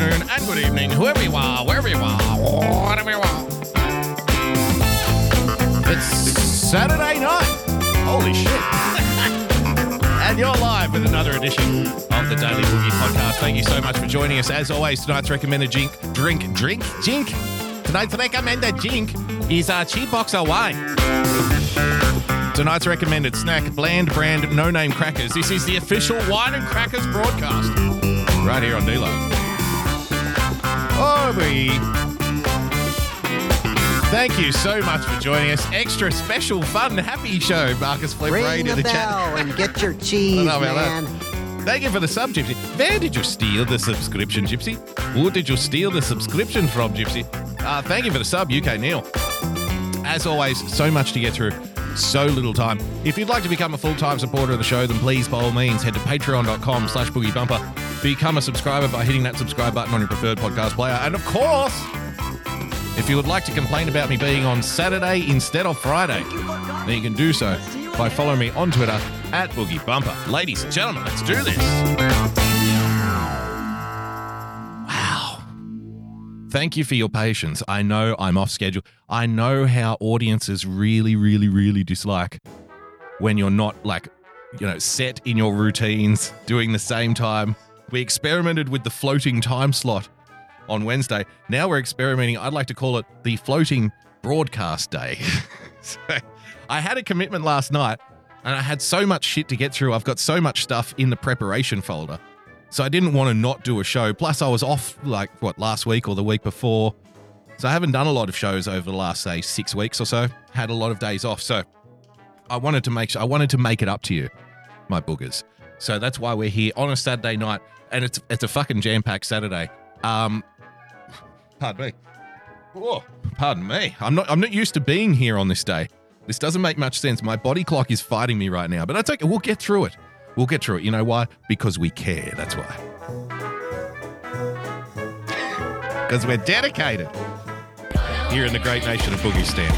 Afternoon, and good evening, whoever you are, wherever you are, whatever you are. It's Saturday night. Holy shit. and you're live with another edition of the Daily Boogie Podcast. Thank you so much for joining us. As always, tonight's recommended drink, drink, drink, jink. Tonight's recommended drink is a cheap box of wine. Tonight's recommended snack, bland brand, no name crackers. This is the official wine and crackers broadcast right here on D-Lo. Oh, we. Thank you so much for joining us. Extra special, fun, happy show. Marcus Flip Ring to the the chat. bell and get your cheese, about that. man. Thank you for the sub, Gypsy. Where did you steal the subscription, Gypsy? Who did you steal the subscription from, Gypsy? Uh, thank you for the sub, UK Neil. As always, so much to get through, so little time. If you'd like to become a full-time supporter of the show, then please, by all means, head to patreon.com slash boogiebumper. Become a subscriber by hitting that subscribe button on your preferred podcast player. And of course, if you would like to complain about me being on Saturday instead of Friday, then you can do so by following me on Twitter at Boogie Bumper. Ladies and gentlemen, let's do this. Wow. Thank you for your patience. I know I'm off schedule. I know how audiences really, really, really dislike when you're not like, you know, set in your routines, doing the same time. We experimented with the floating time slot on Wednesday. Now we're experimenting. I'd like to call it the floating broadcast day. so, I had a commitment last night and I had so much shit to get through. I've got so much stuff in the preparation folder. So I didn't want to not do a show. Plus, I was off like what last week or the week before. So I haven't done a lot of shows over the last say six weeks or so. Had a lot of days off. So I wanted to make I wanted to make it up to you, my boogers. So that's why we're here on a Saturday night, and it's it's a fucking jam packed Saturday. Um, pardon me. Whoa, pardon me. I'm not I'm not used to being here on this day. This doesn't make much sense. My body clock is fighting me right now, but that's okay. We'll get through it. We'll get through it. You know why? Because we care. That's why. Because we're dedicated here in the great nation of Boogie Stand.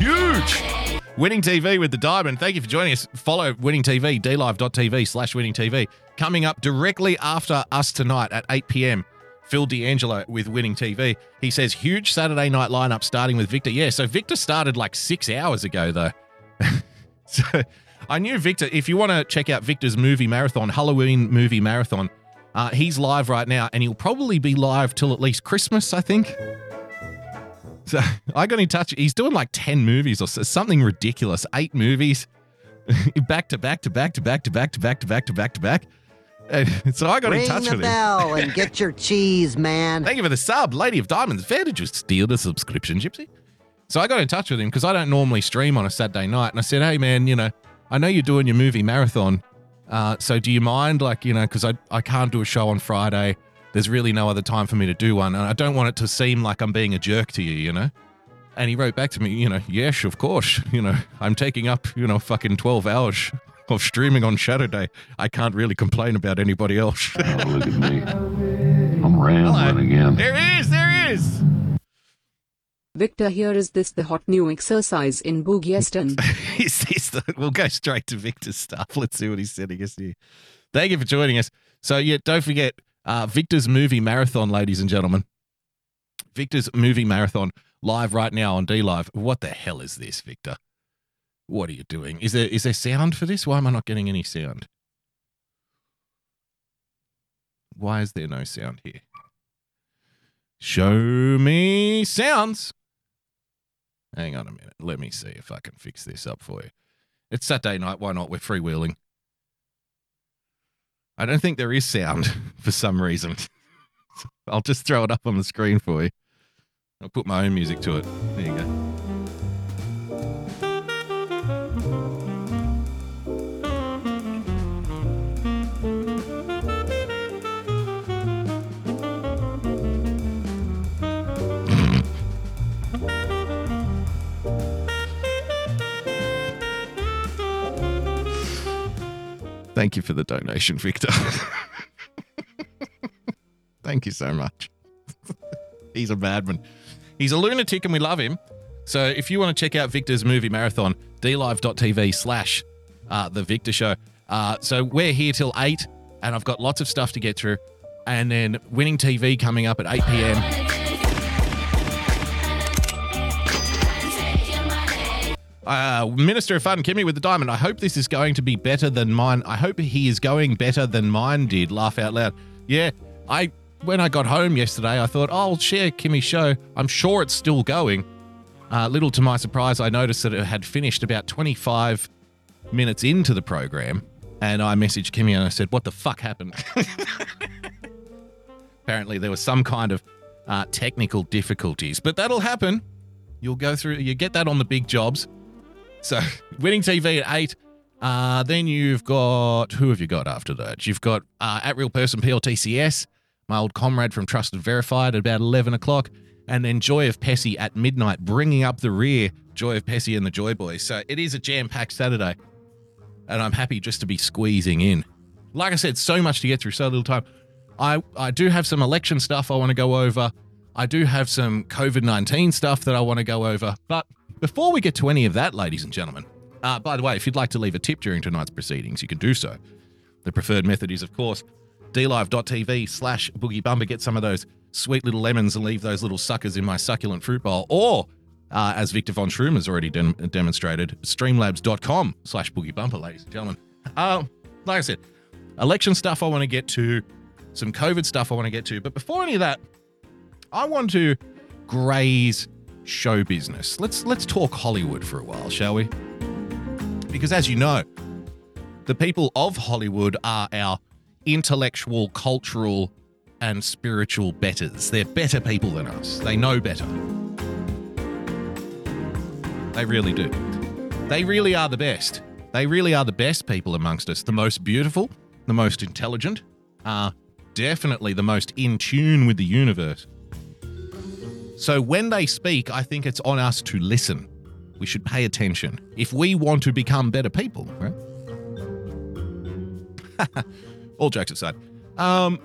Huge! Winning TV with the Diamond. Thank you for joining us. Follow Winning TV, dlive.tv slash winning TV. Coming up directly after us tonight at 8 p.m. Phil D'Angelo with Winning TV. He says huge Saturday night lineup starting with Victor. Yeah, so Victor started like six hours ago though. so I knew Victor. If you want to check out Victor's movie marathon, Halloween movie marathon, uh, he's live right now, and he'll probably be live till at least Christmas, I think. So I got in touch. He's doing like ten movies or something ridiculous. Eight movies, back to back to back to back to back to back to back to back to back. Uh, So I got in touch the with him. bell and get your cheese, man. Thank you for the sub, Lady of Diamonds. Where did you steal the subscription, Gypsy? So I got in touch with him because I don't normally stream on a Saturday night, and I said, "Hey, man, you know, I know you're doing your movie marathon, uh, so do you mind, like, you know, because I I can't do a show on Friday. There's really no other time for me to do one, and I don't want it to seem like I'm being a jerk to you, you know." And he wrote back to me, you know, yes, of course, you know, I'm taking up, you know, fucking 12 hours of streaming on Saturday. I can't really complain about anybody else. Oh, look at me. I'm rambling again. There he is, there he is. Victor, here is this the hot new exercise in Boogieston. Is this the, we'll go straight to Victor's stuff. Let's see what he's sending us here. Thank you for joining us. So, yeah, don't forget uh, Victor's movie marathon, ladies and gentlemen. Victor's movie marathon live right now on D Live. What the hell is this, Victor? What are you doing? Is there is there sound for this? Why am I not getting any sound? Why is there no sound here? Show me sounds. Hang on a minute. Let me see if I can fix this up for you. It's Saturday night. Why not? We're freewheeling. I don't think there is sound for some reason. I'll just throw it up on the screen for you. I'll put my own music to it. There you go. Thank you for the donation, Victor. Thank you so much. He's a madman. He's a lunatic and we love him. So if you want to check out Victor's movie marathon, dlive.tv slash uh, The Victor Show. Uh, so we're here till 8 and I've got lots of stuff to get through. And then Winning TV coming up at 8 p.m. Uh, Minister of Fun, Kimmy with the diamond. I hope this is going to be better than mine. I hope he is going better than mine did. Laugh out loud. Yeah, I when I got home yesterday, I thought oh, I'll share Kimmy's show. I'm sure it's still going. Uh, little to my surprise, I noticed that it had finished about 25 minutes into the program, and I messaged Kimmy and I said, "What the fuck happened?" Apparently, there was some kind of uh, technical difficulties, but that'll happen. You'll go through. You get that on the big jobs. So, winning TV at eight. Uh, then you've got who have you got after that? You've got uh, at real person PLTCS, my old comrade from Trusted Verified at about eleven o'clock, and then Joy of Pessy at midnight, bringing up the rear. Joy of Pessy and the Joy Boys. So it is a jam-packed Saturday, and I'm happy just to be squeezing in. Like I said, so much to get through, so little time. I I do have some election stuff I want to go over. I do have some COVID nineteen stuff that I want to go over, but before we get to any of that, ladies and gentlemen, uh, by the way, if you'd like to leave a tip during tonight's proceedings, you can do so. The preferred method is, of course, dlive.tv slash boogie bumper. Get some of those sweet little lemons and leave those little suckers in my succulent fruit bowl. Or, uh, as Victor von Schroom has already dem- demonstrated, streamlabs.com slash boogie bumper, ladies and gentlemen. Uh, like I said, election stuff I want to get to, some COVID stuff I want to get to. But before any of that, I want to graze show business. Let's let's talk Hollywood for a while, shall we? Because as you know, the people of Hollywood are our intellectual, cultural, and spiritual betters. They're better people than us. They know better. They really do. They really are the best. They really are the best people amongst us. The most beautiful, the most intelligent, are definitely the most in tune with the universe. So when they speak, I think it's on us to listen. We should pay attention if we want to become better people, right? All jokes aside. Um,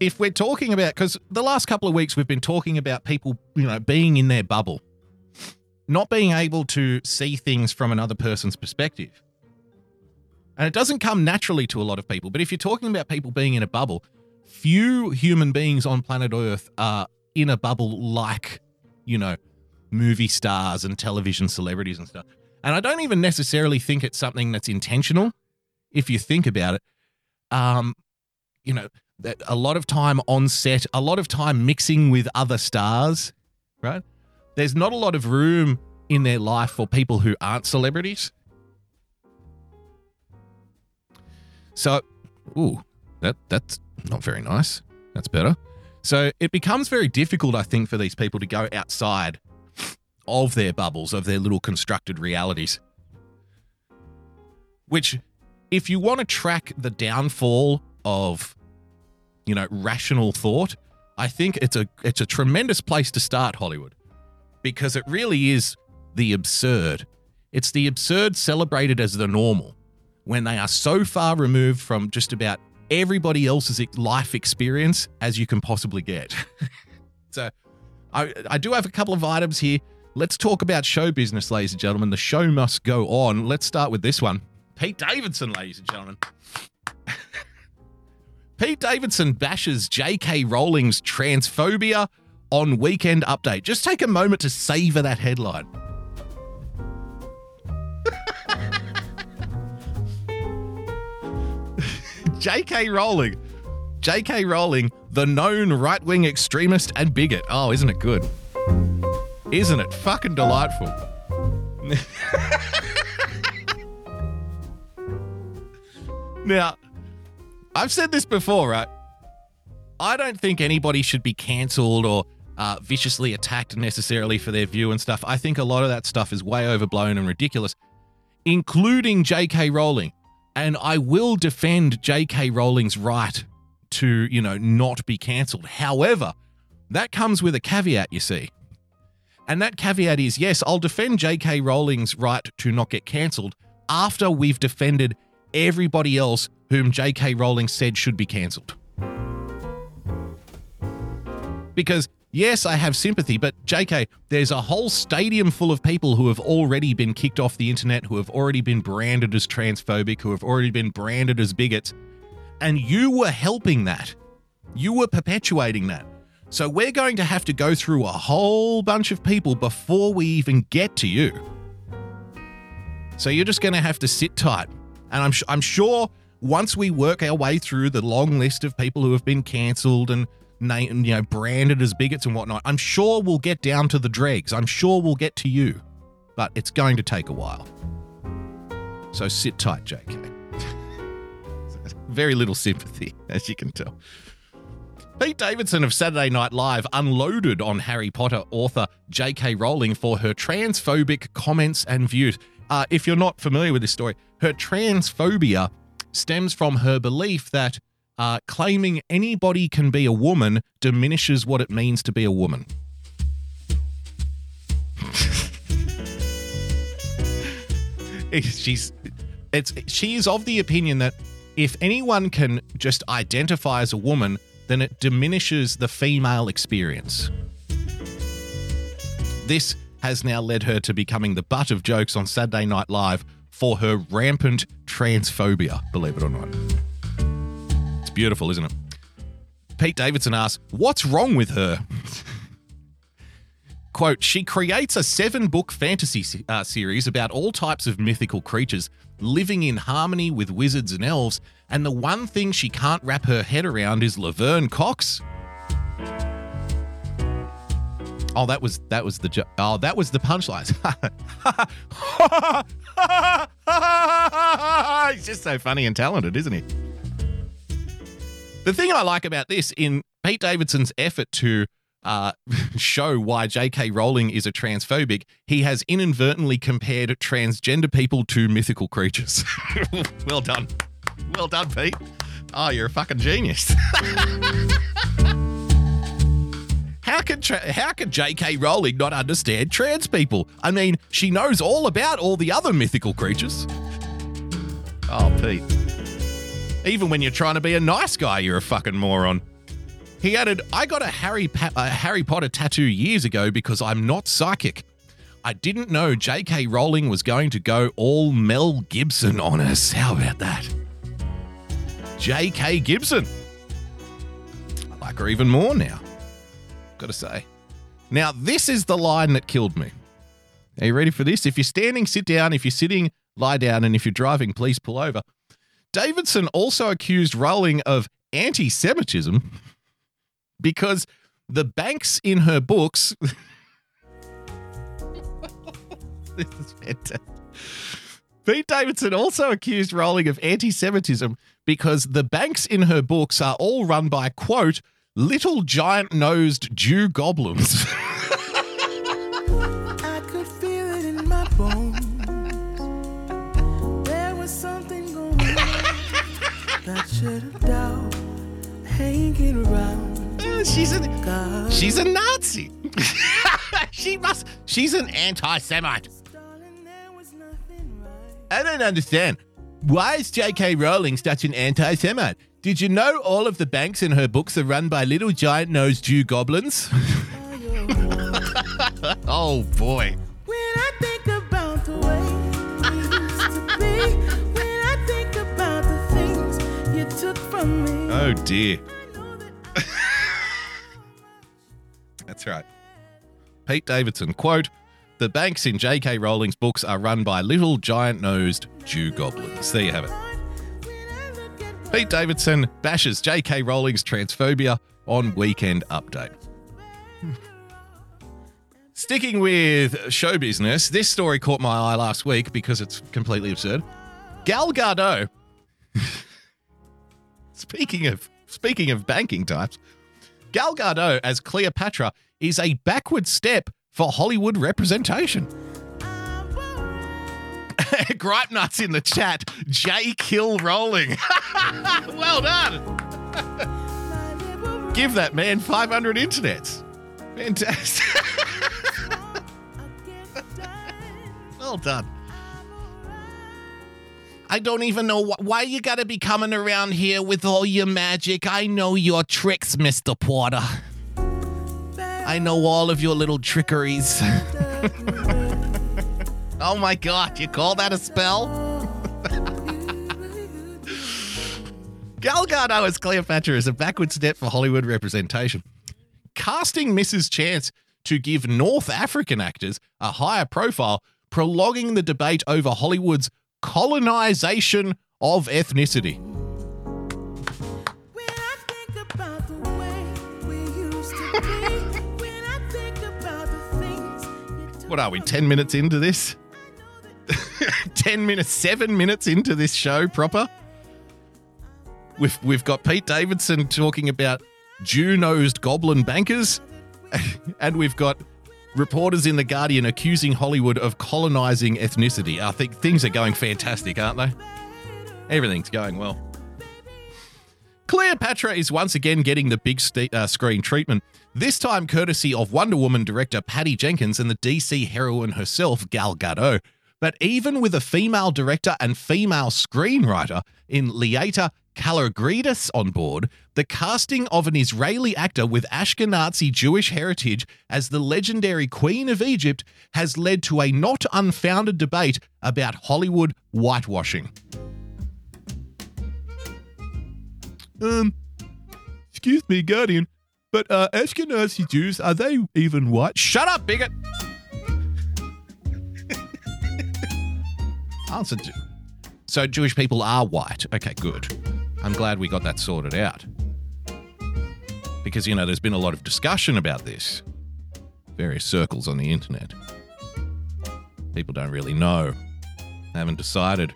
if we're talking about, because the last couple of weeks we've been talking about people, you know, being in their bubble, not being able to see things from another person's perspective. And it doesn't come naturally to a lot of people, but if you're talking about people being in a bubble, few human beings on planet Earth are in a bubble like, you know, movie stars and television celebrities and stuff. And I don't even necessarily think it's something that's intentional if you think about it. Um, you know, that a lot of time on set, a lot of time mixing with other stars, right? There's not a lot of room in their life for people who aren't celebrities. So, ooh, that that's not very nice. That's better. So it becomes very difficult, I think, for these people to go outside of their bubbles, of their little constructed realities. Which, if you want to track the downfall of, you know, rational thought, I think it's a it's a tremendous place to start Hollywood, because it really is the absurd. It's the absurd celebrated as the normal, when they are so far removed from just about everybody else's life experience as you can possibly get. so, I, I do have a couple of items here. Let's talk about show business, ladies and gentlemen. The show must go on. Let's start with this one. Pete Davidson, ladies and gentlemen. Pete Davidson bashes J.K. Rowling's transphobia on Weekend Update. Just take a moment to savor that headline. J.K. Rowling. J.K. Rowling, the known right wing extremist and bigot. Oh, isn't it good? Isn't it fucking delightful? now, I've said this before, right? I don't think anybody should be cancelled or uh, viciously attacked necessarily for their view and stuff. I think a lot of that stuff is way overblown and ridiculous, including J.K. Rowling and I will defend J.K. Rowling's right to, you know, not be cancelled. However, that comes with a caveat, you see. And that caveat is yes, I'll defend J.K. Rowling's right to not get cancelled after we've defended everybody else whom J.K. Rowling said should be cancelled. Because, yes, I have sympathy, but J.K., there's a whole stadium full of people who have already been kicked off the internet, who have already been branded as transphobic, who have already been branded as bigots, and you were helping that. You were perpetuating that. So we're going to have to go through a whole bunch of people before we even get to you. So you're just going to have to sit tight. And I'm, I'm sure once we work our way through the long list of people who have been cancelled and named, you know, branded as bigots and whatnot, I'm sure we'll get down to the dregs. I'm sure we'll get to you. But it's going to take a while. So sit tight, JK. Very little sympathy, as you can tell. Pete Davidson of Saturday Night Live unloaded on Harry Potter author J.K. Rowling for her transphobic comments and views. Uh, if you're not familiar with this story, her transphobia stems from her belief that uh, claiming anybody can be a woman diminishes what it means to be a woman. she's it's she's of the opinion that if anyone can just identify as a woman, then it diminishes the female experience. This has now led her to becoming the butt of jokes on Saturday Night Live for her rampant transphobia, believe it or not. Beautiful, isn't it? Pete Davidson asks, What's wrong with her? Quote, she creates a seven book fantasy uh, series about all types of mythical creatures living in harmony with wizards and elves, and the one thing she can't wrap her head around is Laverne Cox. Oh, that was that was the jo- oh that was the punchlines. He's just so funny and talented, isn't he? The thing I like about this in Pete Davidson's effort to uh, show why J.K. Rowling is a transphobic, he has inadvertently compared transgender people to mythical creatures. well done. Well done, Pete. Oh, you're a fucking genius. how can tra- how can J.K. Rowling not understand trans people? I mean, she knows all about all the other mythical creatures. Oh, Pete. Even when you're trying to be a nice guy, you're a fucking moron. He added, I got a Harry, pa- a Harry Potter tattoo years ago because I'm not psychic. I didn't know J.K. Rowling was going to go all Mel Gibson on us. How about that? J.K. Gibson. I like her even more now. Gotta say. Now, this is the line that killed me. Are you ready for this? If you're standing, sit down. If you're sitting, lie down. And if you're driving, please pull over. Davidson also accused Rowling of anti Semitism because the banks in her books. this is fantastic. Pete Davidson also accused Rowling of anti Semitism because the banks in her books are all run by, quote, little giant nosed Jew goblins. that should have doubt hanging around. she's a she's a Nazi. she must she's an anti-Semite. I don't understand. Why is J.K. Rowling such an anti Semite? Did you know all of the banks in her books are run by little giant nosed Jew goblins? oh boy. When I think about the way Oh dear. That's right. Pete Davidson, quote, The banks in J.K. Rowling's books are run by little giant nosed Jew goblins. There you have it. Pete Davidson bashes J.K. Rowling's transphobia on Weekend Update. Hmm. Sticking with show business, this story caught my eye last week because it's completely absurd. Gal Gadot. speaking of speaking of banking types, Gal Gadot as Cleopatra is a backward step for Hollywood representation. Gripe nuts in the chat. J Kill Rolling. well done. Give that man 500 internets. Fantastic. well done. I don't even know wh- why you gotta be coming around here with all your magic. I know your tricks, Mr. Potter. I know all of your little trickeries. oh my god, you call that a spell? Gal Gadot as Cleopatra is a backward step for Hollywood representation. Casting Mrs. Chance to give North African actors a higher profile, prolonging the debate over Hollywood's colonization of ethnicity. When I think about the way we used to be, when I think about the things you took What are we, 10 minutes into this? 10 minutes, 7 minutes into this show proper? We've, we've got Pete Davidson talking about Jew-nosed goblin bankers, and we've got reporters in The Guardian accusing Hollywood of colonizing ethnicity. I think things are going fantastic, aren't they? Everything's going well. Cleopatra is once again getting the big st- uh, screen treatment, this time courtesy of Wonder Woman director Patty Jenkins and the DC heroine herself, Gal Gadot. But even with a female director and female screenwriter in Laeta Kalogridis on board, the casting of an Israeli actor with Ashkenazi Jewish heritage as the legendary Queen of Egypt has led to a not unfounded debate about Hollywood whitewashing. Um, excuse me, Guardian, but uh, Ashkenazi Jews, are they even white? Shut up, bigot! Answer. So Jewish people are white. Okay, good. I'm glad we got that sorted out. Because, you know, there's been a lot of discussion about this. Various circles on the internet. People don't really know. they Haven't decided.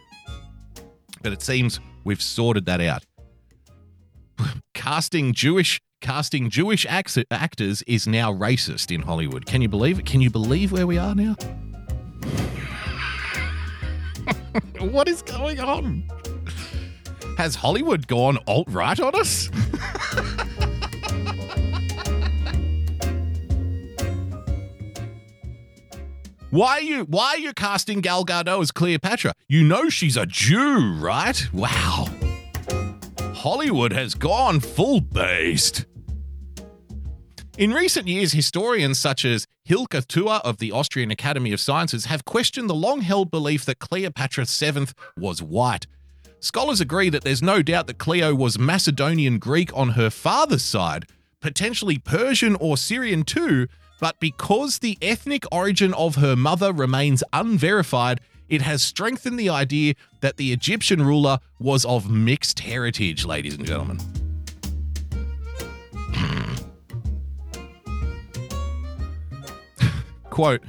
But it seems we've sorted that out casting Jewish casting Jewish act- actors is now racist in Hollywood. Can you believe it? Can you believe where we are now? what is going on? Has Hollywood gone alt right on us? Why are you why are you casting Gal Gadot as Cleopatra? You know she's a Jew, right? Wow. Hollywood has gone full based. In recent years, historians such as Hilke Thur of the Austrian Academy of Sciences have questioned the long held belief that Cleopatra VII was white. Scholars agree that there's no doubt that Cleo was Macedonian Greek on her father's side, potentially Persian or Syrian too, but because the ethnic origin of her mother remains unverified, it has strengthened the idea that the Egyptian ruler was of mixed heritage, ladies and gentlemen. Hmm. Quote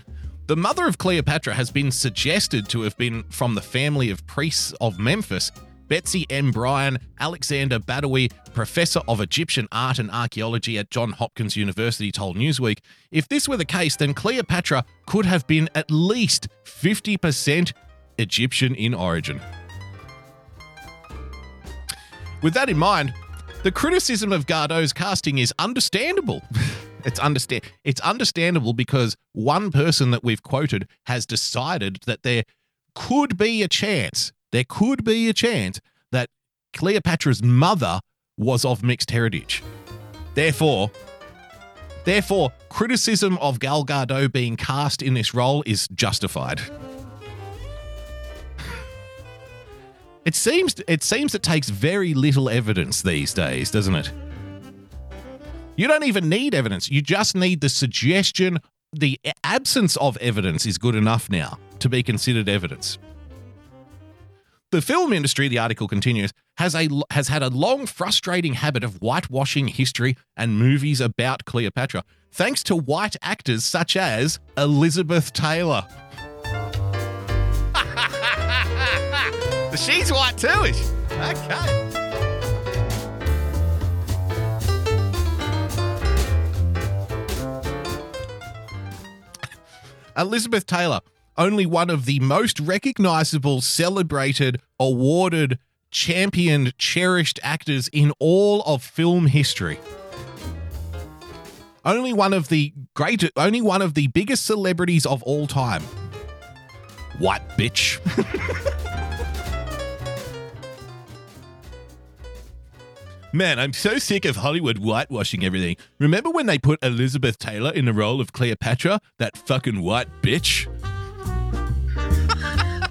The mother of Cleopatra has been suggested to have been from the family of priests of Memphis. Betsy M. Bryan, Alexander Badawy, professor of Egyptian art and archaeology at Johns Hopkins University, told Newsweek if this were the case, then Cleopatra could have been at least 50% Egyptian in origin. With that in mind, the criticism of Gadot's casting is understandable. it's understand it's understandable because one person that we've quoted has decided that there could be a chance, there could be a chance that Cleopatra's mother was of mixed heritage. Therefore, therefore, criticism of Gal Gadot being cast in this role is justified. It seems it seems it takes very little evidence these days, doesn't it? You don't even need evidence. You just need the suggestion. The absence of evidence is good enough now to be considered evidence. The film industry, the article continues, has a has had a long frustrating habit of whitewashing history and movies about Cleopatra, thanks to white actors such as Elizabeth Taylor. She's white too? Okay. Elizabeth Taylor, only one of the most recognizable, celebrated, awarded, championed, cherished actors in all of film history. Only one of the great, only one of the biggest celebrities of all time. White bitch. Man, I'm so sick of Hollywood whitewashing everything. Remember when they put Elizabeth Taylor in the role of Cleopatra? That fucking white bitch?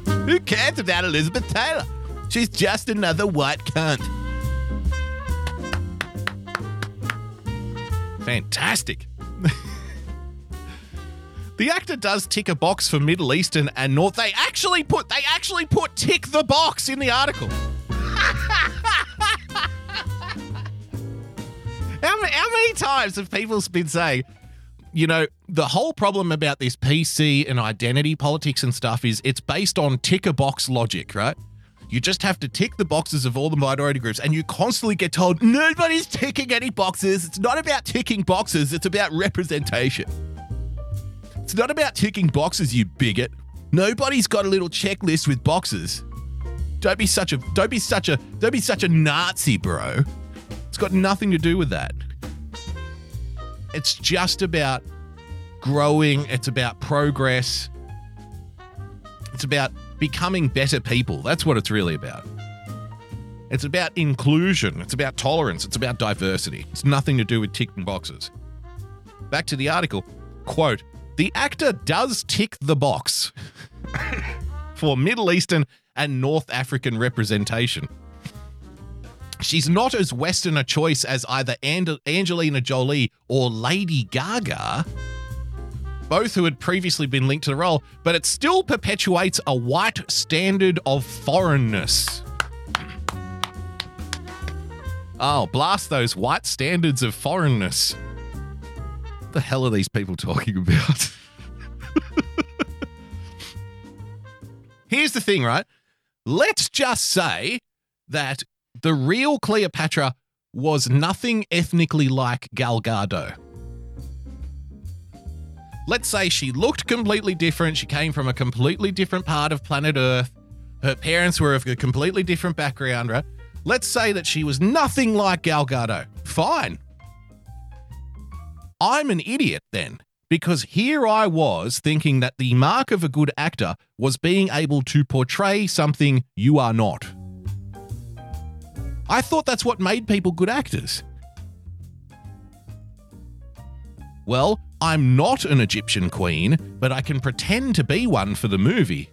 Who cares about Elizabeth Taylor? She's just another white cunt. Fantastic. the actor does tick a box for Middle Eastern and North. They actually put they actually put tick the box in the article. How many, how many times have people been saying, you know, the whole problem about this PC and identity politics and stuff is it's based on ticker box logic, right? You just have to tick the boxes of all the minority groups, and you constantly get told nobody's ticking any boxes. It's not about ticking boxes, it's about representation. It's not about ticking boxes, you bigot. Nobody's got a little checklist with boxes. Don't be such a don't be such a don't be such a Nazi, bro. Got nothing to do with that. It's just about growing, it's about progress. It's about becoming better people. That's what it's really about. It's about inclusion, it's about tolerance, it's about diversity. It's nothing to do with ticking boxes. Back to the article. Quote, the actor does tick the box for Middle Eastern and North African representation. She's not as Western a choice as either And- Angelina Jolie or Lady Gaga, both who had previously been linked to the role, but it still perpetuates a white standard of foreignness. Oh, blast those white standards of foreignness. What the hell are these people talking about? Here's the thing, right? Let's just say that the real Cleopatra was nothing ethnically like Gal Gadot. Let's say she looked completely different. She came from a completely different part of planet Earth. Her parents were of a completely different background, right? Let's say that she was nothing like Gal Gadot. Fine. I'm an idiot then, because here I was thinking that the mark of a good actor was being able to portray something you are not. I thought that's what made people good actors. Well, I'm not an Egyptian queen, but I can pretend to be one for the movie.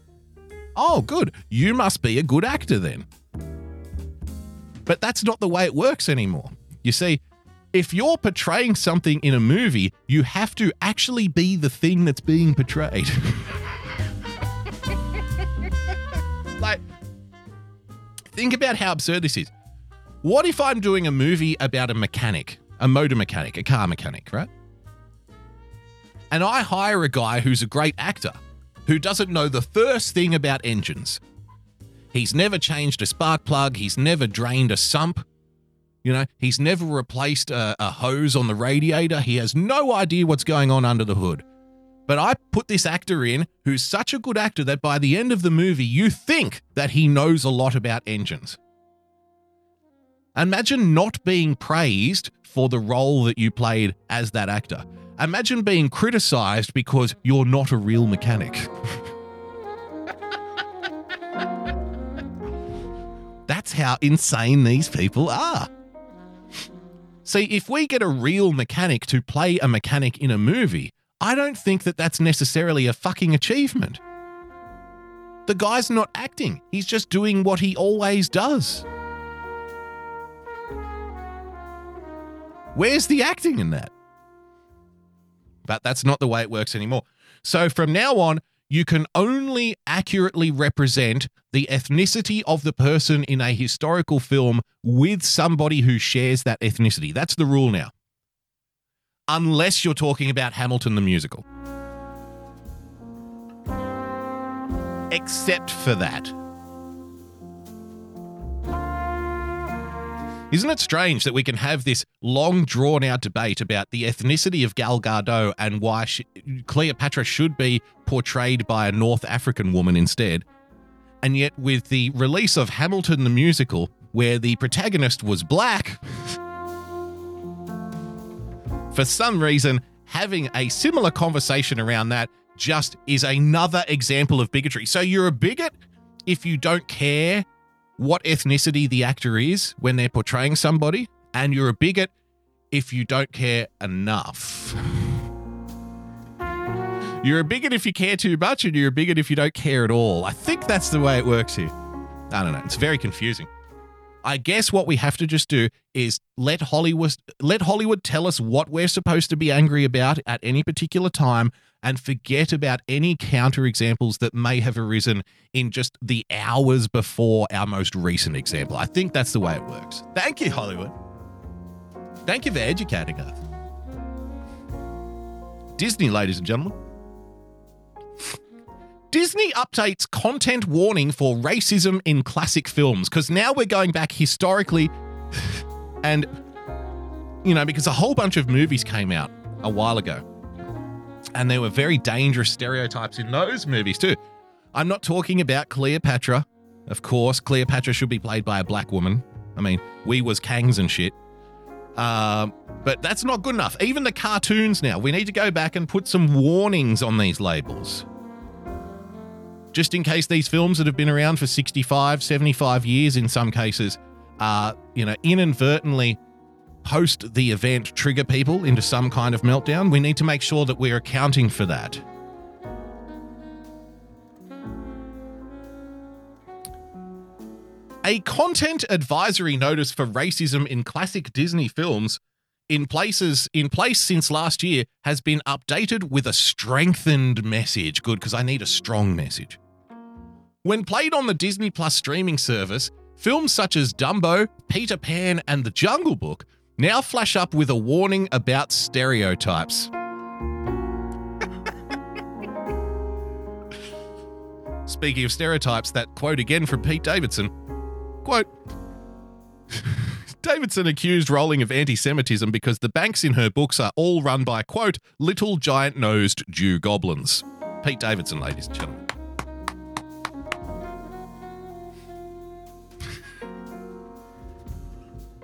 Oh, good. You must be a good actor then. But that's not the way it works anymore. You see, if you're portraying something in a movie, you have to actually be the thing that's being portrayed. like, think about how absurd this is. What if I'm doing a movie about a mechanic, a motor mechanic, a car mechanic, right? And I hire a guy who's a great actor who doesn't know the first thing about engines. He's never changed a spark plug, he's never drained a sump, you know, he's never replaced a, a hose on the radiator, he has no idea what's going on under the hood. But I put this actor in who's such a good actor that by the end of the movie, you think that he knows a lot about engines. Imagine not being praised for the role that you played as that actor. Imagine being criticized because you're not a real mechanic. That's how insane these people are. See, if we get a real mechanic to play a mechanic in a movie, I don't think that that's necessarily a fucking achievement. The guy's not acting, he's just doing what he always does. Where's the acting in that? But that's not the way it works anymore. So from now on, you can only accurately represent the ethnicity of the person in a historical film with somebody who shares that ethnicity. That's the rule now. Unless you're talking about Hamilton the musical. Except for that. Isn't it strange that we can have this long drawn out debate about the ethnicity of Gal Gadot and why she, Cleopatra should be portrayed by a North African woman instead? And yet, with the release of Hamilton the musical, where the protagonist was black, for some reason, having a similar conversation around that just is another example of bigotry. So you're a bigot if you don't care what ethnicity the actor is when they're portraying somebody. and you're a bigot if you don't care enough. You're a bigot if you care too much, and you're a bigot if you don't care at all. I think that's the way it works here. I don't know. It's very confusing. I guess what we have to just do is let Hollywood let Hollywood tell us what we're supposed to be angry about at any particular time and forget about any counter examples that may have arisen in just the hours before our most recent example. I think that's the way it works. Thank you, Hollywood. Thank you for educating us. Disney, ladies and gentlemen. Disney updates content warning for racism in classic films because now we're going back historically and, you know, because a whole bunch of movies came out a while ago and there were very dangerous stereotypes in those movies too. I'm not talking about Cleopatra. Of course, Cleopatra should be played by a black woman. I mean, we was kangs and shit. Um, but that's not good enough. Even the cartoons now, we need to go back and put some warnings on these labels just in case these films that have been around for 65, 75 years in some cases, uh, you know, inadvertently post the event trigger people into some kind of meltdown, we need to make sure that we're accounting for that. A content advisory notice for racism in classic Disney films in places in place since last year has been updated with a strengthened message. Good, because I need a strong message. When played on the Disney Plus streaming service, films such as Dumbo, Peter Pan, and The Jungle Book now flash up with a warning about stereotypes. Speaking of stereotypes, that quote again from Pete Davidson. Quote Davidson accused Rowling of anti Semitism because the banks in her books are all run by, quote, little giant nosed Jew goblins. Pete Davidson, ladies and gentlemen.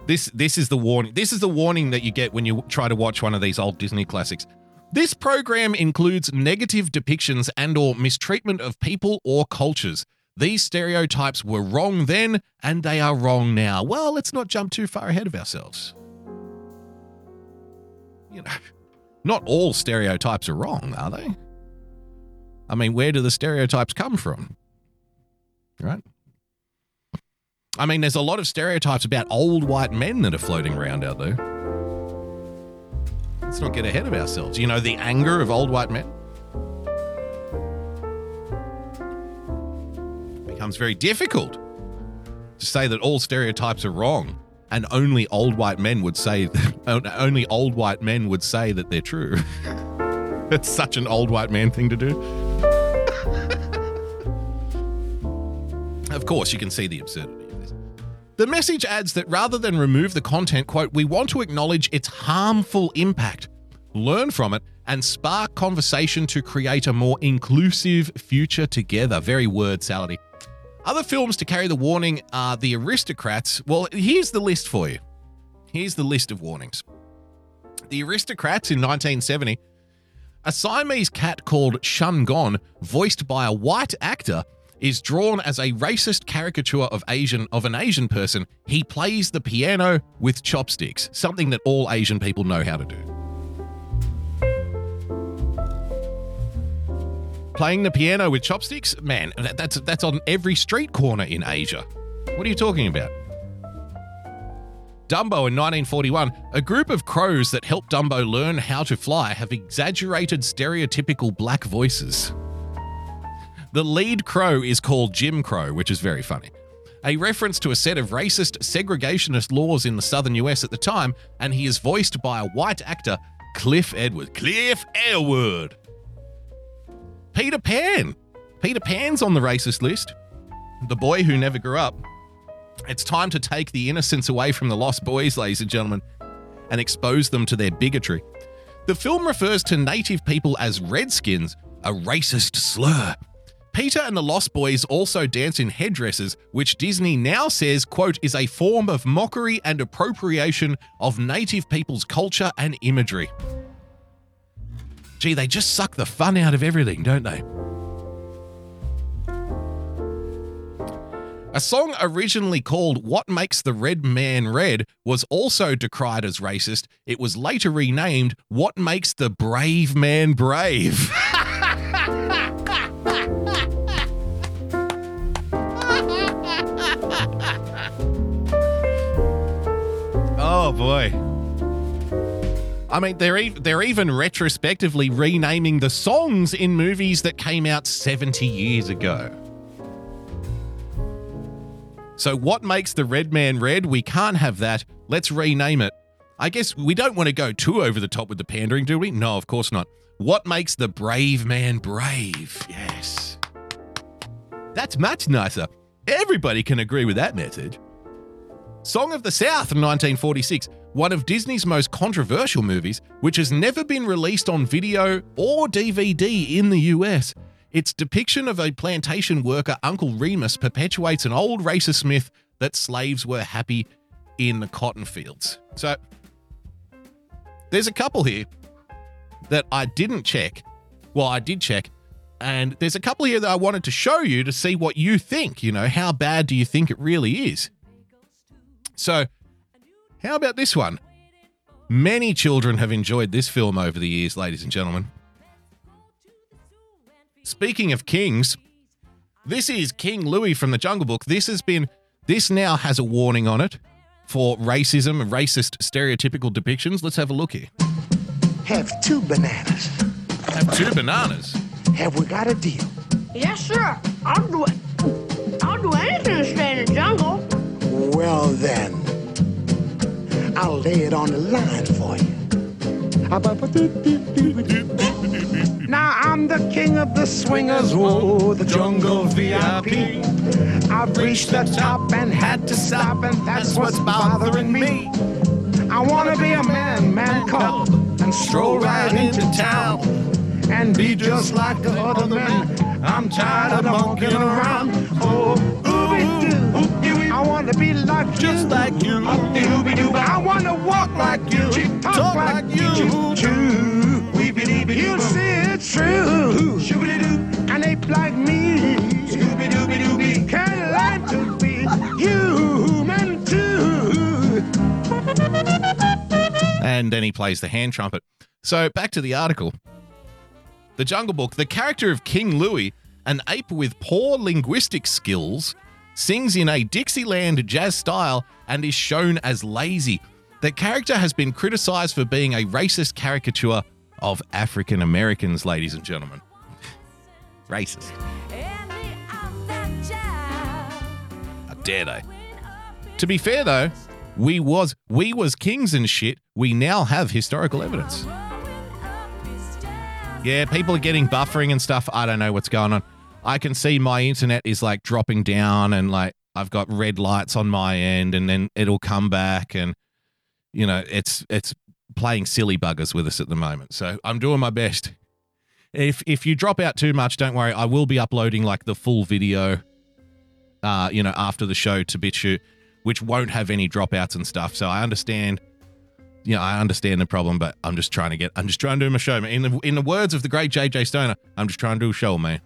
This this is the warning. This is the warning that you get when you try to watch one of these old Disney classics. This program includes negative depictions and or mistreatment of people or cultures. These stereotypes were wrong then and they are wrong now. Well, let's not jump too far ahead of ourselves. You know, not all stereotypes are wrong, are they? I mean, where do the stereotypes come from? Right? I mean, there's a lot of stereotypes about old white men that are floating around out there. Let's not get ahead of ourselves. You know, the anger of old white men. Becomes very difficult to say that all stereotypes are wrong and only old white men would say only old white men would say that they're true. That's such an old white man thing to do. of course, you can see the absurdity. The message adds that rather than remove the content, quote, we want to acknowledge its harmful impact, learn from it, and spark conversation to create a more inclusive future together. Very word salady. Other films to carry the warning are The Aristocats. Well, here's the list for you. Here's the list of warnings. The Aristocats in 1970. A Siamese cat called Shun Gon, voiced by a white actor, is drawn as a racist caricature of Asian of an Asian person. He plays the piano with chopsticks, something that all Asian people know how to do. Playing the piano with chopsticks, man, that, that's that's on every street corner in Asia. What are you talking about? Dumbo in 1941, a group of crows that helped Dumbo learn how to fly have exaggerated stereotypical black voices. The lead crow is called Jim Crow, which is very funny. A reference to a set of racist segregationist laws in the southern US at the time, and he is voiced by a white actor, Cliff Edward. Cliff Edward. Peter Pan. Peter Pan's on the racist list. The boy who never grew up. It's time to take the innocence away from the lost boys, ladies and gentlemen, and expose them to their bigotry. The film refers to native people as redskins, a racist slur. Peter and the Lost Boys also dance in headdresses, which Disney now says, quote, is a form of mockery and appropriation of native people's culture and imagery. Gee, they just suck the fun out of everything, don't they? A song originally called What Makes the Red Man Red was also decried as racist. It was later renamed What Makes the Brave Man Brave. oh boy. I mean, they're e- they're even retrospectively renaming the songs in movies that came out 70 years ago. So, what makes the red man red? We can't have that. Let's rename it. I guess we don't want to go too over the top with the pandering, do we? No, of course not. What makes the brave man brave? Yes. That's much nicer. Everybody can agree with that message. Song of the South in 1946, one of Disney's most controversial movies, which has never been released on video or DVD in the US. Its depiction of a plantation worker, Uncle Remus, perpetuates an old racist myth that slaves were happy in the cotton fields. So, there's a couple here that I didn't check. Well, I did check. And there's a couple here that I wanted to show you to see what you think. You know, how bad do you think it really is? So, how about this one? Many children have enjoyed this film over the years, ladies and gentlemen. Speaking of kings, this is King Louie from the Jungle Book. This has been, this now has a warning on it for racism racist stereotypical depictions. Let's have a look here. Have two bananas. Have two bananas. Have we got a deal? Yes, sir. I'll do it. I'll do anything to stay in the jungle. Well, then, I'll lay it on the line for you. Now I'm the king of the swingers, whoa, the jungle VIP. I've reached the top and had to stop, and that's what's bothering me. I wanna be a man, man cub, and stroll right into town and be just like the other men. I'm tired of monkeying around. Oh, ooby Wanna be like just like you. I wanna walk like you, talk, like, you. Choo. You see it's true. And ape like me. Scooby dooby dooby. Can't lie to be human too. And then he plays the hand trumpet. So back to the article. The Jungle Book, the character of King Louie, an ape with poor linguistic skills, sings in a Dixieland jazz style and is shown as lazy. The character has been criticized for being a racist caricature of African Americans, ladies and gentlemen. Racist. Dare they? To be fair though, we was we was kings and shit. We now have historical evidence. Yeah, people are getting buffering and stuff. I don't know what's going on. I can see my internet is like dropping down and like I've got red lights on my end and then it'll come back and you know, it's it's playing silly buggers with us at the moment. So I'm doing my best. If if you drop out too much, don't worry. I will be uploading like the full video uh, you know, after the show to BitChute, which won't have any dropouts and stuff. So I understand you know, I understand the problem, but I'm just trying to get I'm just trying to do my show, man. In the in the words of the great JJ Stoner, I'm just trying to do a show, man.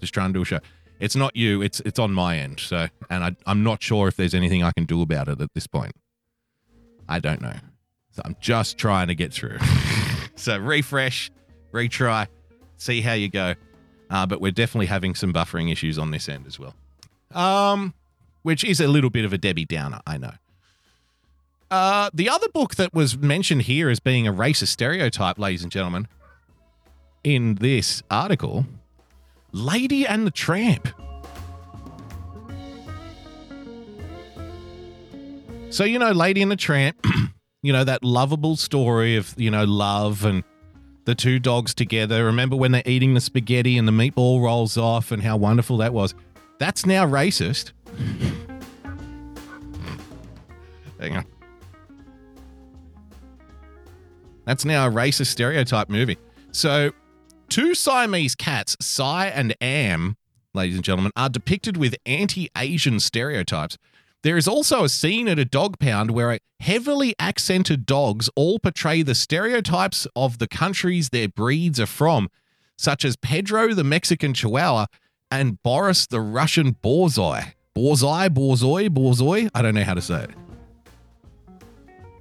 Just trying to do a show. It's not you, it's it's on my end. So and I I'm not sure if there's anything I can do about it at this point. I don't know. So I'm just trying to get through. so refresh, retry, see how you go. Uh, but we're definitely having some buffering issues on this end as well. Um, which is a little bit of a Debbie Downer, I know. Uh, the other book that was mentioned here as being a racist stereotype, ladies and gentlemen, in this article, Lady and the Tramp. So, you know, Lady and the Tramp, you know, that lovable story of, you know, love and the two dogs together. Remember when they're eating the spaghetti and the meatball rolls off and how wonderful that was? That's now racist. Hang on. That's now a racist stereotype movie. So, two Siamese cats, Si and Am, ladies and gentlemen, are depicted with anti Asian stereotypes. There is also a scene at a dog pound where heavily accented dogs all portray the stereotypes of the countries their breeds are from, such as Pedro the Mexican Chihuahua and Boris the Russian Borzoi. Borzoi, Borzoi, Borzoi. I don't know how to say it.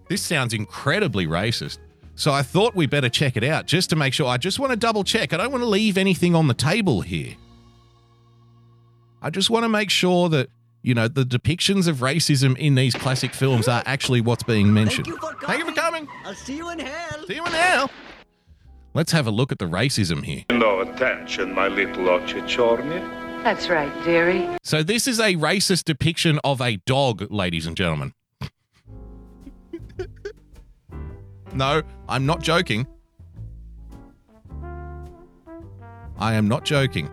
This sounds incredibly racist. So I thought we better check it out just to make sure. I just want to double check. I don't want to leave anything on the table here. I just want to make sure that, you know, the depictions of racism in these classic films are actually what's being mentioned. Thank you for coming. I'll see you in hell. See you in hell. Let's have a look at the racism here. No attention, my little Ochechorny. That's right, dearie. So this is a racist depiction of a dog, ladies and gentlemen. No, I'm not joking. I am not joking.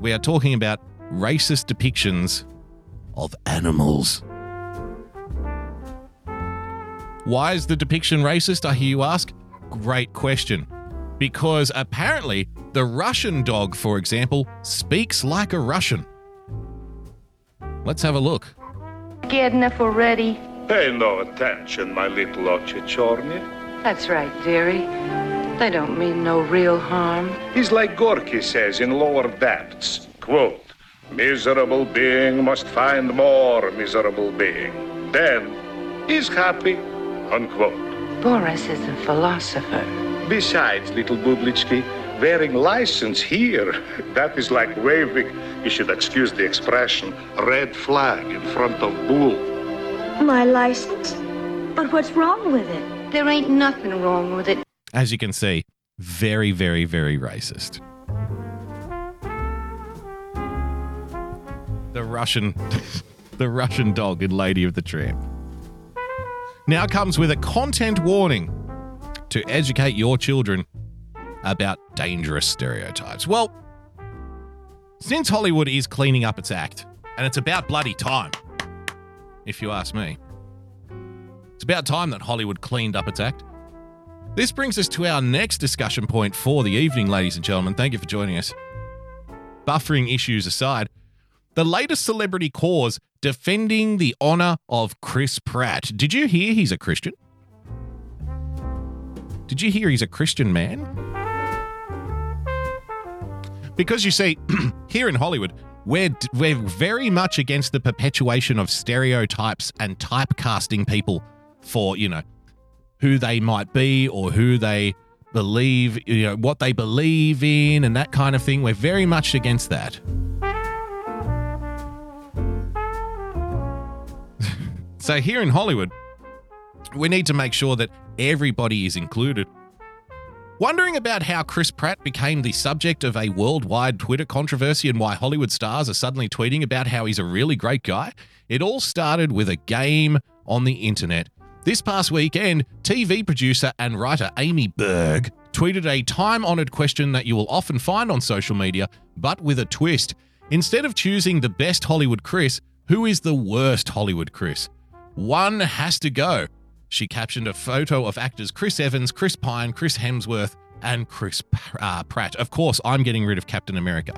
We are talking about racist depictions of animals. Why is the depiction racist, I hear you ask? Great question. Because apparently, the Russian dog, for example, speaks like a Russian. Let's have a look. Get enough already. Pay no attention, my little Ochechorny. That's right, dearie. They don't mean no real harm. He's like Gorky says in Lower Depths. Quote, miserable being must find more miserable being. Then he's happy. Unquote. Boris is a philosopher. Besides, little Bublitsky, wearing license here, that is like waving, you should excuse the expression, red flag in front of bull. My license? But what's wrong with it? There ain't nothing wrong with it. As you can see, very, very, very racist. The Russian, the Russian dog in Lady of the Tramp. Now comes with a content warning to educate your children about dangerous stereotypes. Well, since Hollywood is cleaning up its act, and it's about bloody time, if you ask me, it's about time that Hollywood cleaned up its act. This brings us to our next discussion point for the evening, ladies and gentlemen. Thank you for joining us. Buffering issues aside, the latest celebrity cause defending the honor of Chris Pratt. Did you hear he's a Christian? Did you hear he's a Christian man? Because you see, here in Hollywood, we're, we're very much against the perpetuation of stereotypes and typecasting people for, you know, who they might be or who they believe, you know, what they believe in and that kind of thing. We're very much against that. so here in Hollywood, we need to make sure that everybody is included. Wondering about how Chris Pratt became the subject of a worldwide Twitter controversy and why Hollywood stars are suddenly tweeting about how he's a really great guy? It all started with a game on the internet. This past weekend, TV producer and writer Amy Berg tweeted a time honored question that you will often find on social media, but with a twist. Instead of choosing the best Hollywood Chris, who is the worst Hollywood Chris? One has to go. She captioned a photo of actors Chris Evans, Chris Pine, Chris Hemsworth, and Chris uh, Pratt. Of course, I'm getting rid of Captain America.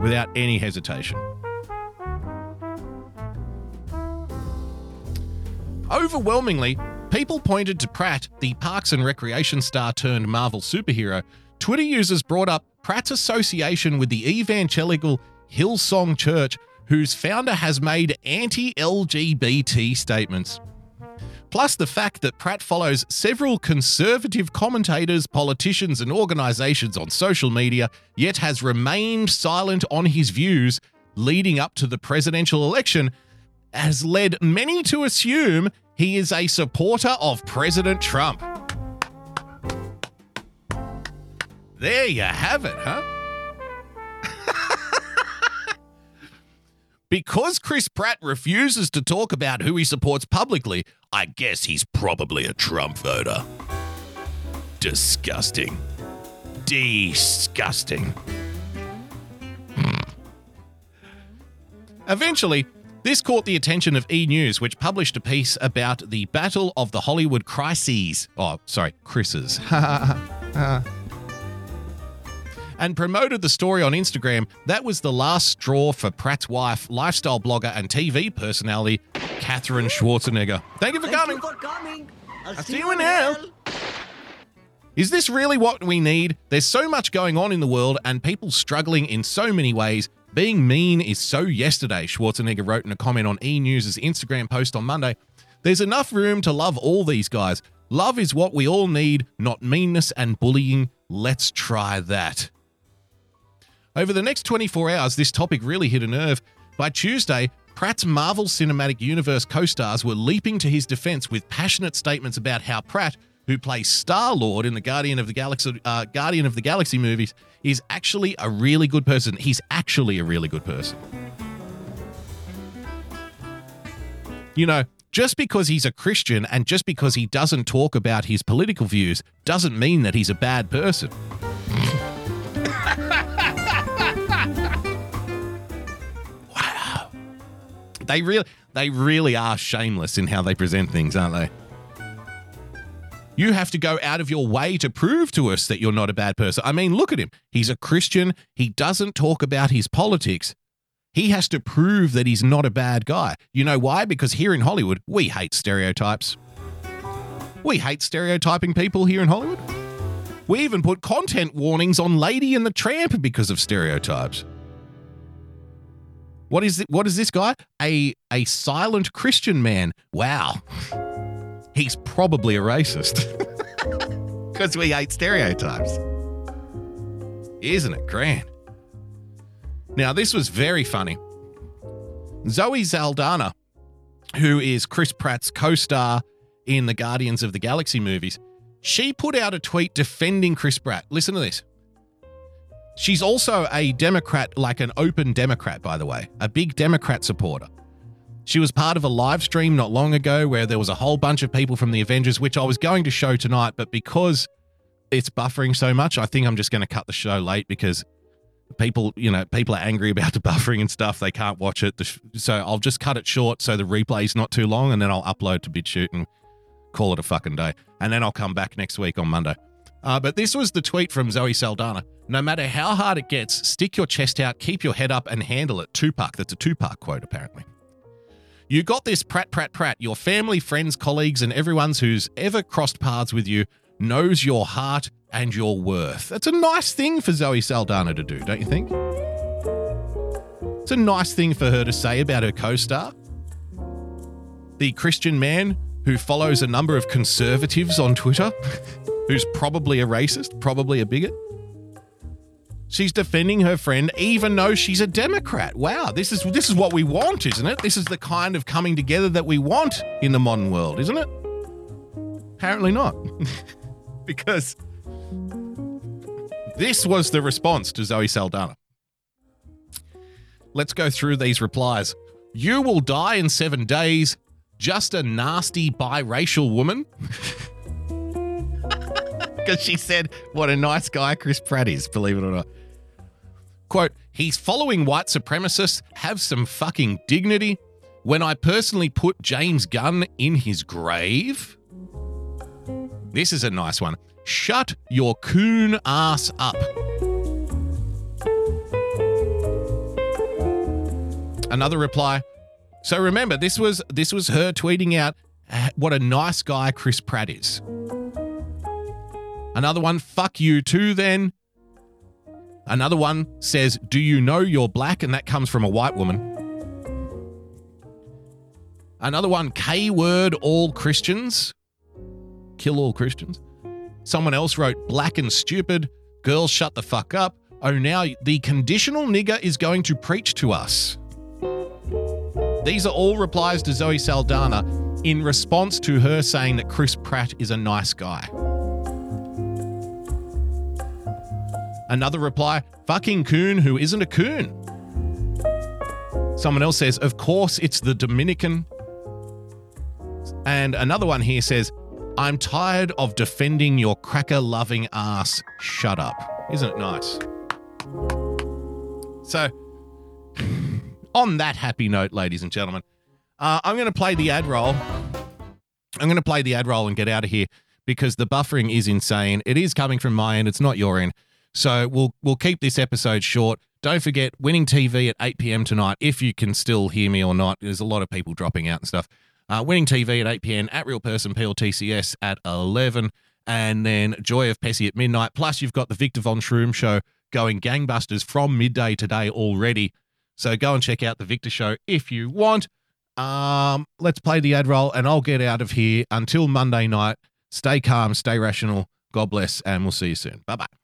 Without any hesitation. Overwhelmingly, people pointed to Pratt, the Parks and Recreation star turned Marvel superhero. Twitter users brought up Pratt's association with the evangelical Hillsong Church, whose founder has made anti LGBT statements. Plus, the fact that Pratt follows several conservative commentators, politicians, and organizations on social media, yet has remained silent on his views leading up to the presidential election, has led many to assume he is a supporter of President Trump. There you have it, huh? Because Chris Pratt refuses to talk about who he supports publicly, I guess he's probably a Trump voter. Disgusting. Disgusting. Hmm. Eventually, this caught the attention of E! News, which published a piece about the Battle of the Hollywood Crises. Oh, sorry, Chris's. Uh, and promoted the story on Instagram. That was the last straw for Pratt's wife, lifestyle blogger, and TV personality, Katherine Schwarzenegger. Thank you for coming. for coming. I'll I'll see you in hell. Is this really what we need? There's so much going on in the world and people struggling in so many ways. Being mean is so yesterday, Schwarzenegger wrote in a comment on E News' Instagram post on Monday. There's enough room to love all these guys. Love is what we all need, not meanness and bullying. Let's try that. Over the next 24 hours, this topic really hit a nerve. By Tuesday, Pratt's Marvel Cinematic Universe co stars were leaping to his defense with passionate statements about how Pratt, who plays Star Lord in the Guardian of the Galaxy, uh, Guardian of the Galaxy movies, is actually a really good person. He's actually a really good person. You know, just because he's a Christian and just because he doesn't talk about his political views doesn't mean that he's a bad person. They really they really are shameless in how they present things, aren't they? You have to go out of your way to prove to us that you're not a bad person. I mean, look at him. He's a Christian. He doesn't talk about his politics. He has to prove that he's not a bad guy. You know why? Because here in Hollywood, we hate stereotypes. We hate stereotyping people here in Hollywood. We even put content warnings on Lady and the Tramp because of stereotypes. What is it? What is this guy? A a silent Christian man. Wow. He's probably a racist. Because we hate stereotypes. Isn't it grand? Now, this was very funny. Zoe Saldana, who is Chris Pratt's co star in the Guardians of the Galaxy movies, she put out a tweet defending Chris Pratt. Listen to this. She's also a Democrat, like an open Democrat, by the way, a big Democrat supporter. She was part of a live stream not long ago where there was a whole bunch of people from the Avengers, which I was going to show tonight, but because it's buffering so much, I think I'm just going to cut the show late because people, you know, people are angry about the buffering and stuff. They can't watch it. So I'll just cut it short so the replay's not too long and then I'll upload to BitChute and call it a fucking day. And then I'll come back next week on Monday. Uh, but this was the tweet from Zoe Saldana. No matter how hard it gets, stick your chest out, keep your head up, and handle it. Tupac. That's a Tupac quote, apparently. You got this, Pratt Pratt Pratt. Your family, friends, colleagues, and everyone's who's ever crossed paths with you knows your heart and your worth. That's a nice thing for Zoe Saldana to do, don't you think? It's a nice thing for her to say about her co star. The Christian man who follows a number of conservatives on Twitter, who's probably a racist, probably a bigot. She's defending her friend even though she's a Democrat. Wow, this is this is what we want, isn't it? This is the kind of coming together that we want in the modern world, isn't it? Apparently not. because this was the response to Zoe Saldana. Let's go through these replies. You will die in 7 days. Just a nasty biracial woman. because she said what a nice guy Chris Pratt is, believe it or not. Quote, he's following white supremacists, have some fucking dignity. When I personally put James Gunn in his grave. This is a nice one. Shut your coon ass up. Another reply. So remember, this was this was her tweeting out uh, what a nice guy Chris Pratt is. Another one, fuck you too, then. Another one says, Do you know you're black? And that comes from a white woman. Another one, K word all Christians. Kill all Christians. Someone else wrote, Black and stupid. Girls, shut the fuck up. Oh, now the conditional nigger is going to preach to us. These are all replies to Zoe Saldana in response to her saying that Chris Pratt is a nice guy. Another reply, fucking coon who isn't a coon. Someone else says, of course it's the Dominican. And another one here says, I'm tired of defending your cracker loving ass. Shut up. Isn't it nice? So, on that happy note, ladies and gentlemen, uh, I'm going to play the ad roll. I'm going to play the ad roll and get out of here because the buffering is insane. It is coming from my end, it's not your end. So we'll we'll keep this episode short. Don't forget winning TV at 8 p.m. tonight. If you can still hear me or not, there's a lot of people dropping out and stuff. Uh, winning TV at 8 p.m. at Real Person PLTCS at 11. and then Joy of Pessy at midnight. Plus, you've got the Victor Von Shroom show going gangbusters from midday today already. So go and check out the Victor show if you want. Um, let's play the ad roll, and I'll get out of here until Monday night. Stay calm, stay rational. God bless, and we'll see you soon. Bye bye.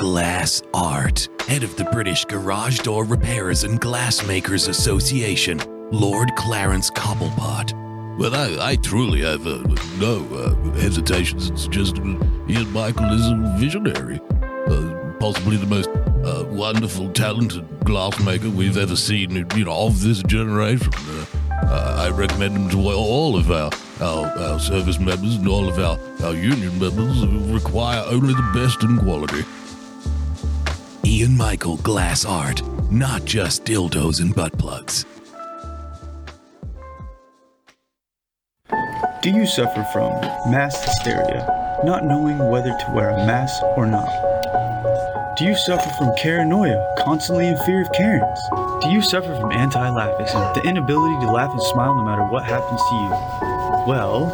Glass Art, head of the British Garage Door Repairers and Glassmakers Association, Lord Clarence Cobblepot. Well, I, I truly have uh, no uh, hesitations. Just uh, Ian Michael is a visionary. Uh, possibly the most uh, wonderful, talented glassmaker we've ever seen, you know, of this generation. Uh, uh, I recommend him to all of our, our, our service members and all of our, our union members who require only the best in quality. Ian Michael Glass Art, not just dildos and butt plugs. Do you suffer from mass hysteria, not knowing whether to wear a mask or not? Do you suffer from paranoia, constantly in fear of Karens? Do you suffer from anti-laughism, the inability to laugh and smile no matter what happens to you? Well,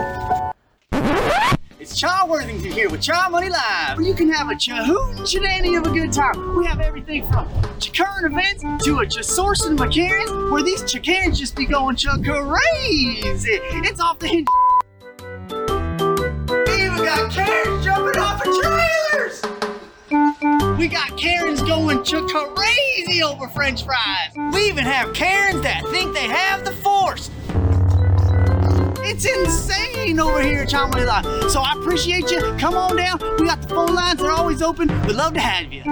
It's Cha Worthington here with Cha Money Live, where you can have a chahoon shenanigan of a good time. We have everything from current events to a cha sourcing of where these cha just be going cha crazy. It's off the hinge. We even got Karens jumping off of trailers. We got Karens going crazy over French fries. We even have Karens that think they have the force. It's insane over here at Chomley Live. So I appreciate you. Come on down. We got the phone lines. They're always open. We'd love to have you.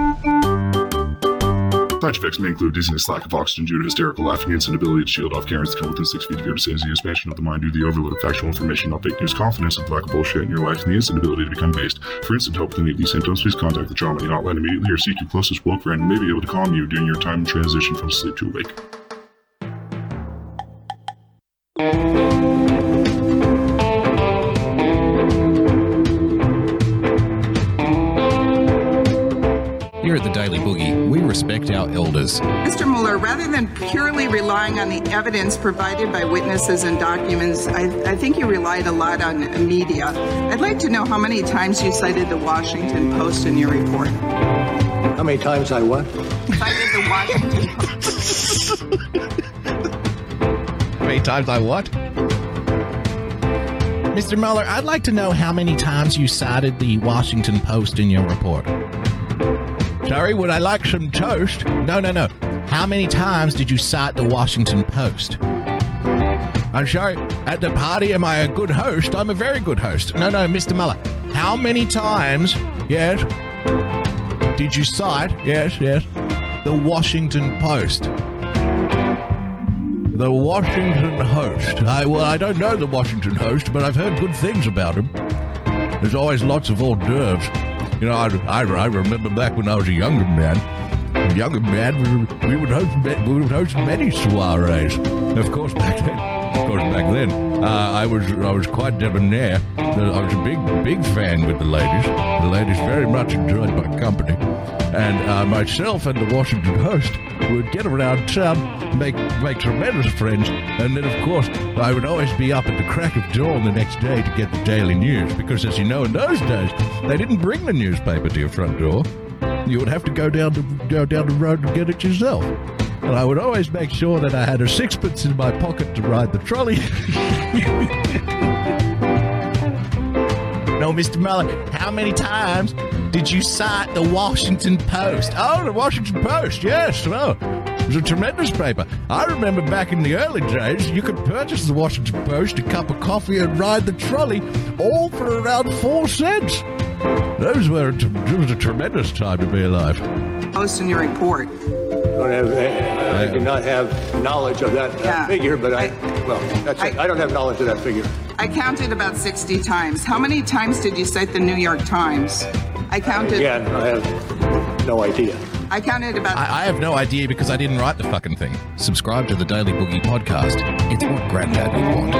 Side effects may include dizziness, lack of oxygen due to hysterical laughing, and inability to shield off Karens to come within six feet of your vicinity, expansion of the mind due to the overload of factual information, not fake news, confidence of lack of bullshit in your life, and the instant ability to become based. For instant help with any of these symptoms, please contact the Trauma Hotline immediately or seek your closest woke friend who may be able to calm you during your time of transition from sleep to awake. Here at the Daily Boogie, we respect our elders. Mr. Mueller, rather than purely relying on the evidence provided by witnesses and documents, I, I think you relied a lot on media. I'd like to know how many times you cited the Washington Post in your report. How many times I what? Cited the Washington Post. How many times I what? Mr. Mueller, I'd like to know how many times you cited the Washington Post in your report. Sorry, would I like some toast? No, no, no. How many times did you cite the Washington Post? I'm sorry, at the party, am I a good host? I'm a very good host. No, no, Mr. Mueller. How many times, yes, did you cite, yes, yes, the Washington Post? The Washington Host. I, well, I don't know the Washington Host, but I've heard good things about him. There's always lots of hors d'oeuvres. You know, I, I, I remember back when I was a younger man. Younger man, we, would host we would host many soirees. Of course, back then, of course, back then, uh, I was I was quite debonair. I was a big big fan with the ladies. The ladies very much enjoyed my company, and uh, myself and the Washington host would get around town, make make tremendous friends, and then of course I would always be up at the crack of dawn the next day to get the daily news because, as you know, in those days they didn't bring the newspaper to your front door. You would have to go down to go down the road and get it yourself. And I would always make sure that I had a sixpence in my pocket to ride the trolley. no, Mr. Mueller, how many times did you cite the Washington Post? Oh, the Washington Post, yes. Well, it was a tremendous paper. I remember back in the early days, you could purchase the Washington Post, a cup of coffee, and ride the trolley, all for around four cents. Those were it was a tremendous time to be alive. Post in your report. Don't have, I do not have knowledge of that uh, Yeah. figure, but I, well, that's it. I don't have knowledge of that figure. I counted about 60 times. How many times did you cite the New York Times? I counted. Again, I have no idea. I I counted about. I, I have no idea because I didn't write the fucking thing. Subscribe to the Daily Boogie podcast. It's what Granddad would want.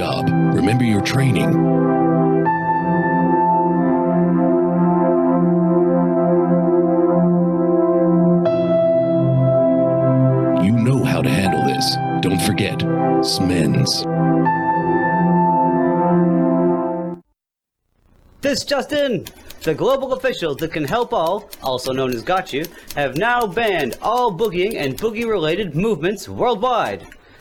Job, remember your training. You know how to handle this. Don't forget, SMENS. This just in! The global officials that can help all, also known as Got You, have now banned all boogieing and boogie related movements worldwide.